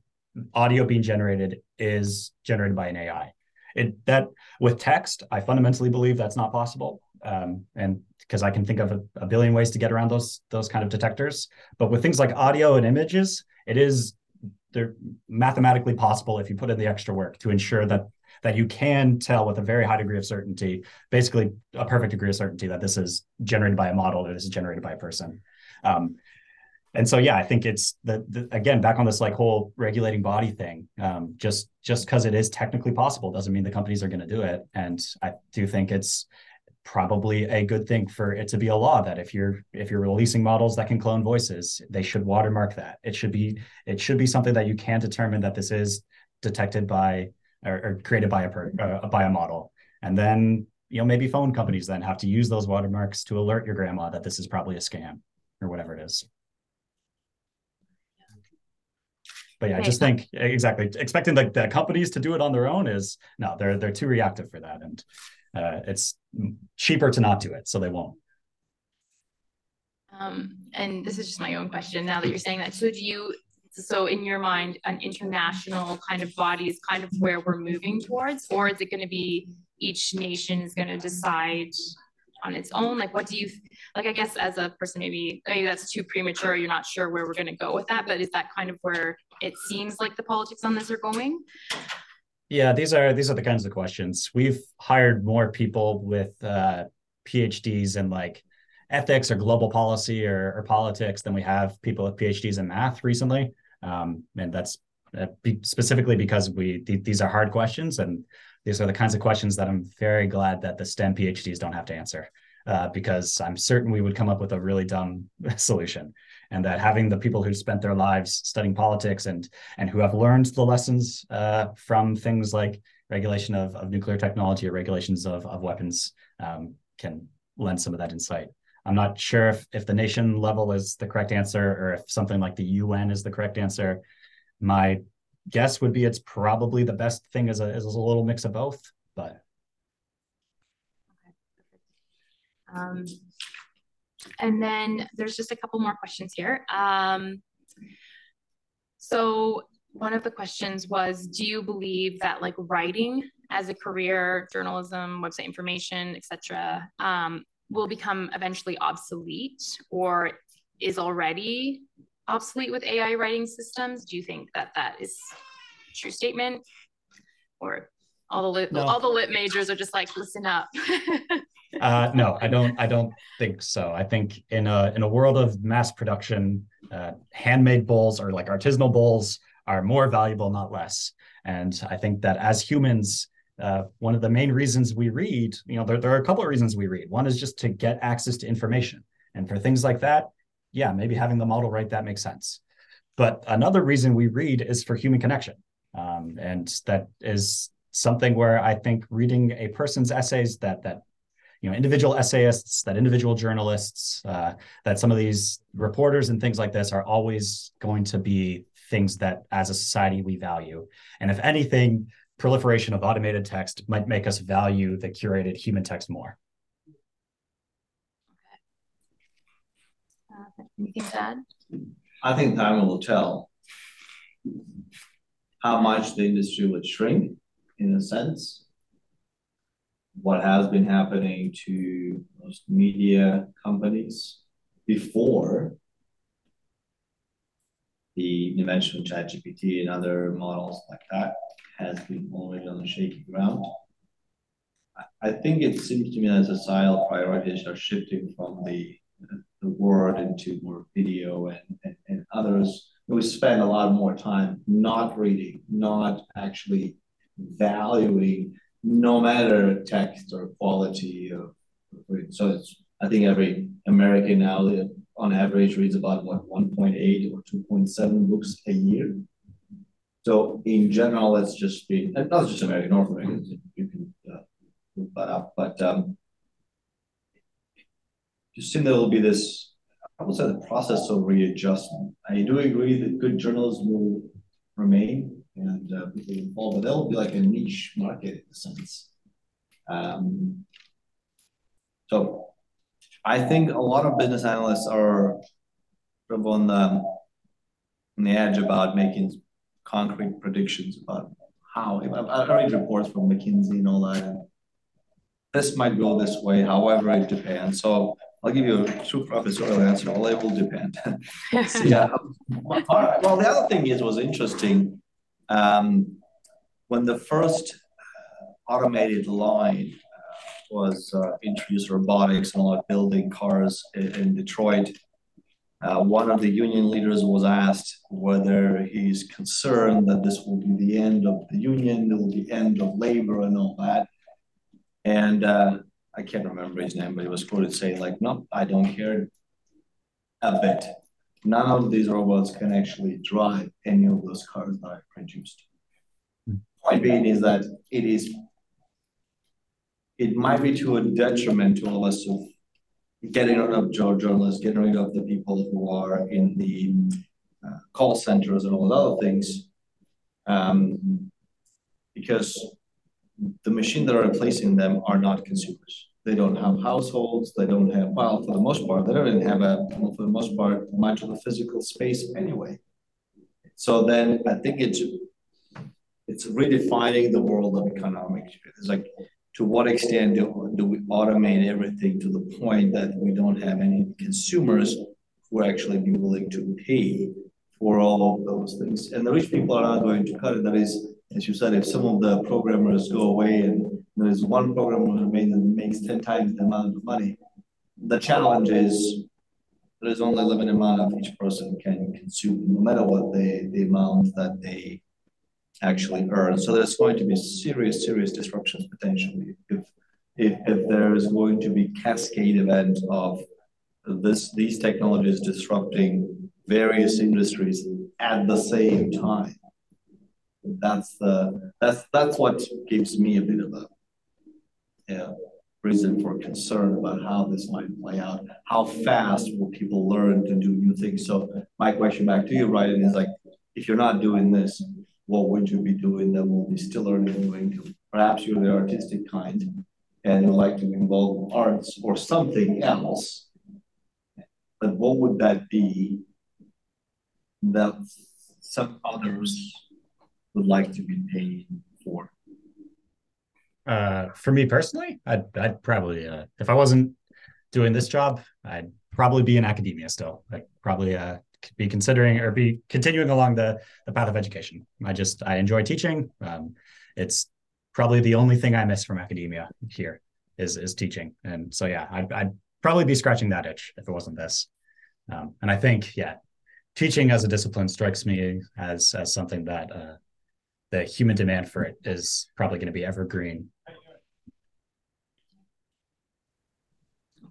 audio being generated is generated by an AI. It that with text, I fundamentally believe that's not possible, um, and because I can think of a, a billion ways to get around those those kind of detectors. But with things like audio and images, it is they're mathematically possible if you put in the extra work to ensure that that you can tell with a very high degree of certainty, basically a perfect degree of certainty that this is generated by a model or this is generated by a person. Um, and so yeah, I think it's the, the, again back on this like whole regulating body thing. Um, just just because it is technically possible doesn't mean the companies are going to do it. And I do think it's probably a good thing for it to be a law that if you're if you're releasing models that can clone voices they should watermark that it should be it should be something that you can determine that this is detected by or, or created by a per, uh, by a model and then you know maybe phone companies then have to use those watermarks to alert your grandma that this is probably a scam or whatever it is but yeah, I just think exactly expecting the, the companies to do it on their own is no, they're they're too reactive for that. And Uh, it's cheaper to not do it, so they won't. Um, and this is just my own question now that you're saying that. So do you, so in your mind, an international kind of body is kind of where we're moving towards, or is it going to be each nation is going to decide on its own? Like, what do you, like, I guess as a person, maybe, maybe that's too premature. You're not sure where we're going to go with that, but is that kind of where it seems like the politics on this are going? Yeah, these are these are the kinds of questions. We've hired more people with uh, PhDs in like ethics or global policy or, or, politics than we have people with PhDs in math recently, um, and that's uh, specifically because we th- these are hard questions and these are the kinds of questions that I'm very glad that the STEM PhDs don't have to answer uh, because I'm certain we would come up with a really dumb solution and that having the people who spent their lives studying politics and and who have learned the lessons uh, from things like regulation of, of nuclear technology or regulations of, of weapons um, can lend some of that insight. I'm not sure if, if the nation level is the correct answer or if something like the UN is the correct answer. My guess would be it's probably the best thing as a, as a little mix of both, but. Um, and then there's just a couple more questions here. Um, so one of the questions was, do you believe that like writing as a career, journalism, website information, etc., um, will become eventually obsolete or is already obsolete with AI writing systems? Do you think that that is a true statement? Or all the lit, no. all the lit majors are just like, listen up. uh, no, I don't. I don't think so. I think in a in a world of mass production, uh, handmade bowls or like artisanal bowls are more valuable, not less. And I think that as humans, uh, one of the main reasons we read, you know, there, there are a couple of reasons we read. One is just to get access to information. And for things like that, yeah, maybe having the model write that makes sense. But another reason we read is for human connection. Um, and that is something where I think reading a person's essays that that you know individual essayists that individual journalists uh, that some of these reporters and things like this are always going to be things that as a society we value and if anything proliferation of automated text might make us value the curated human text more. Okay. Uh, anything to add? I think time will tell how much the industry would shrink in a sense. What has been happening to most media companies before the invention of ChatGPT and other models like that has been already on the shaky ground. I think it seems to me that societal priorities are shifting from the the word into more video and, and, and others. We spend a lot more time not reading, not actually valuing, no matter text or quality of reading. So it's I think every American now on average reads about what 1.8 or 2.7 books a year. So in general, it's just been, not just American, North American, you can uh, look that up, but um, just think there will be this, I would say the process of readjustment. I do agree that good journalism will remain and uh, involved, but there'll be like a niche market in a sense. Um, so I think a lot of business analysts are sort of on the, on the edge about making concrete predictions about how. I read reports from McKinsey and all that. This might go this way, however, it depends. So I'll give you a true professorial answer. Well, it will depend. so, yeah. Well, the other thing is was interesting. Um, when the first uh, automated line uh, was uh, introduced, robotics and all that, building cars in, in Detroit, uh, one of the union leaders was asked whether he's concerned that this will be the end of the union, it will be the end of labor and all that. And uh, I can't remember his name, but he was quoted saying, like, no, I don't care a bit. None of these robots can actually drive any of those cars that I produced. Point being is that it is, it might be to a detriment to us of getting rid of journalists, getting rid of the people who are in the uh, call centers and all those other things. Um, because the machine that are replacing them are not consumers. They don't have households. They don't have, well, for the most part, they don't even have a, for the most part, much of the physical space anyway. So then I think it's it's redefining the world of economics. It's like to what extent do, do we automate everything to the point that we don't have any consumers who actually be willing to pay for all of those things. And the rich people are not going to cut it. That is, as you said, if some of the programmers go away and there is one programmer who makes 10 times the amount of money, the challenge is there is only a limited amount of each person can consume, no matter what the, the amount that they actually earn. So there's going to be serious, serious disruptions potentially if if, if there is going to be cascade event of this these technologies disrupting various industries at the same time. That's the that's that's what gives me a bit of a yeah, reason for concern about how this might play out. How fast will people learn to do new things? So my question back to you, Ryan, is like, if you're not doing this, what would you be doing that will be still earning and doing? Perhaps you're the artistic kind and you like to involve arts or something else. But what would that be that some others would like to be paid for? Uh, for me personally, I'd I'd probably uh, if I wasn't doing this job, I'd probably be in academia still. I'd probably uh, be considering or be continuing along the the path of education. I just I enjoy teaching. Um, it's probably the only thing I miss from academia here is is teaching, and so yeah, I'd, I'd probably be scratching that itch if it wasn't this. Um, and I think yeah, teaching as a discipline strikes me as as something that uh, the human demand for it is probably going to be evergreen.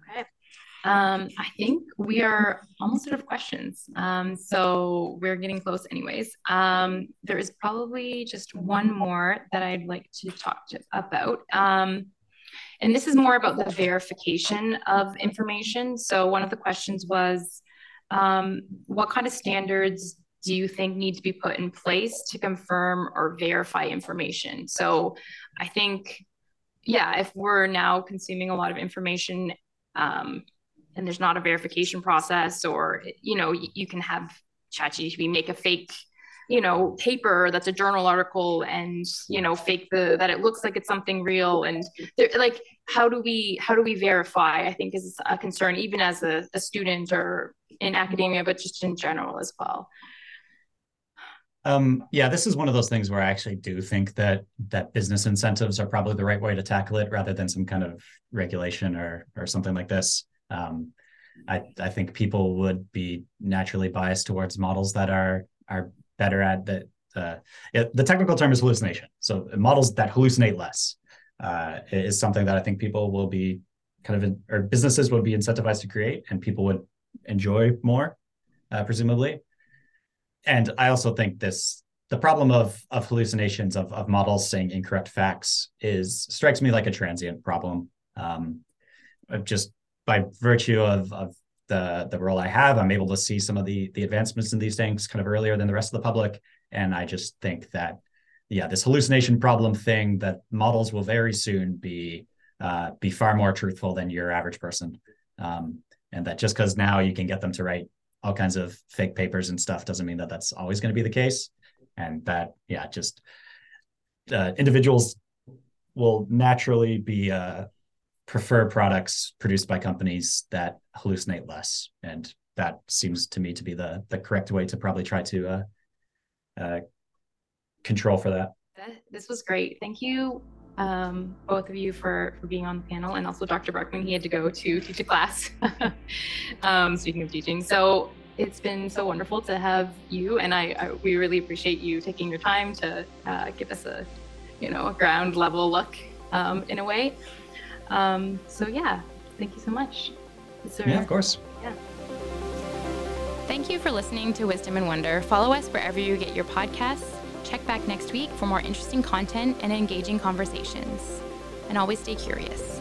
Okay. Um, I think we are almost out of questions. Um, so we're getting close anyways. Um, there is probably just one more that I'd like to talk to, about. Um, and this is more about the verification of information. So one of the questions was, um, what kind of standards do you think need to be put in place to confirm or verify information? So I think, yeah, if we're now consuming a lot of information um, and there's not a verification process, or, you know, you, can have ChatGPT make a fake you know paper that's a journal article and you know fake the that it looks like it's something real and like how do we how do we verify i think is a concern even as a, a student or in academia but just in general as well um, yeah, this is one of those things where I actually do think that that business incentives are probably the right way to tackle it, rather than some kind of regulation or or something like this. Um, I I think people would be naturally biased towards models that are are better at that. Uh, it, the technical term is hallucination. So models that hallucinate less uh, is something that I think people will be kind of in, or businesses would be incentivized to create, and people would enjoy more, uh, presumably and I also think this the problem of of hallucinations of of models saying incorrect facts is strikes me like a transient problem. Um, just by virtue of of the the role I have, I'm able to see some of the the advancements in these things kind of earlier than the rest of the public, and I just think that yeah, this hallucination problem thing that models will very soon be uh, be far more truthful than your average person, um, and that just because now you can get them to write all kinds of fake papers and stuff doesn't mean that that's always going to be the case. And that yeah just uh, individuals will naturally be uh, prefer products produced by companies that hallucinate less and that seems to me to be the the correct way to probably try to uh, uh, control for that this was great thank you um, both of you for for being on the panel and also Dr. Barkman. He had to go to teach a class. um, speaking of teaching, so it's been so wonderful to have you, and I, I we really appreciate you taking your time to uh, give us a you know a ground level look um, in a way. Um, so yeah, thank you so much. There, yeah, of course. Yeah. Thank you for listening to Wisdom and Wonder. Follow us wherever you get your podcasts Check back next week for more interesting content and engaging conversations. And always stay curious.